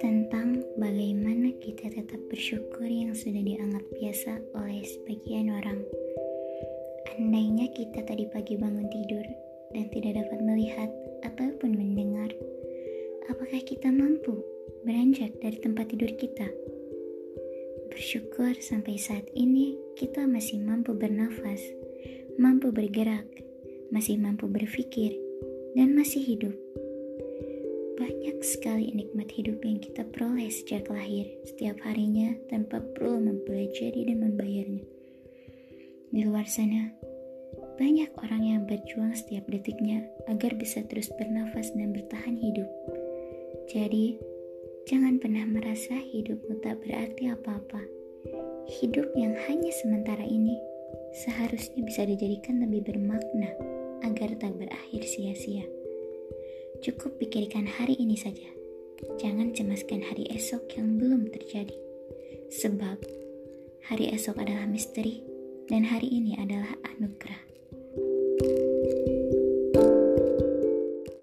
tentang bagaimana kita tetap bersyukur yang sudah dianggap biasa oleh sebagian orang. Andainya kita tadi pagi bangun tidur dan tidak dapat melihat ataupun mendengar, apakah kita mampu beranjak dari tempat tidur kita? Bersyukur sampai saat ini kita masih mampu bernafas, mampu bergerak, masih mampu berpikir, dan masih hidup. Banyak sekali nikmat hidup yang kita peroleh sejak lahir setiap harinya tanpa perlu mempelajari dan membayarnya. Di luar sana, banyak orang yang berjuang setiap detiknya agar bisa terus bernafas dan bertahan hidup. Jadi, jangan pernah merasa hidupmu tak berarti apa-apa. Hidup yang hanya sementara ini seharusnya bisa dijadikan lebih bermakna agar tak berakhir sia-sia. Cukup pikirkan hari ini saja. Jangan cemaskan hari esok yang belum terjadi. Sebab hari esok adalah misteri dan hari ini adalah anugerah. thank you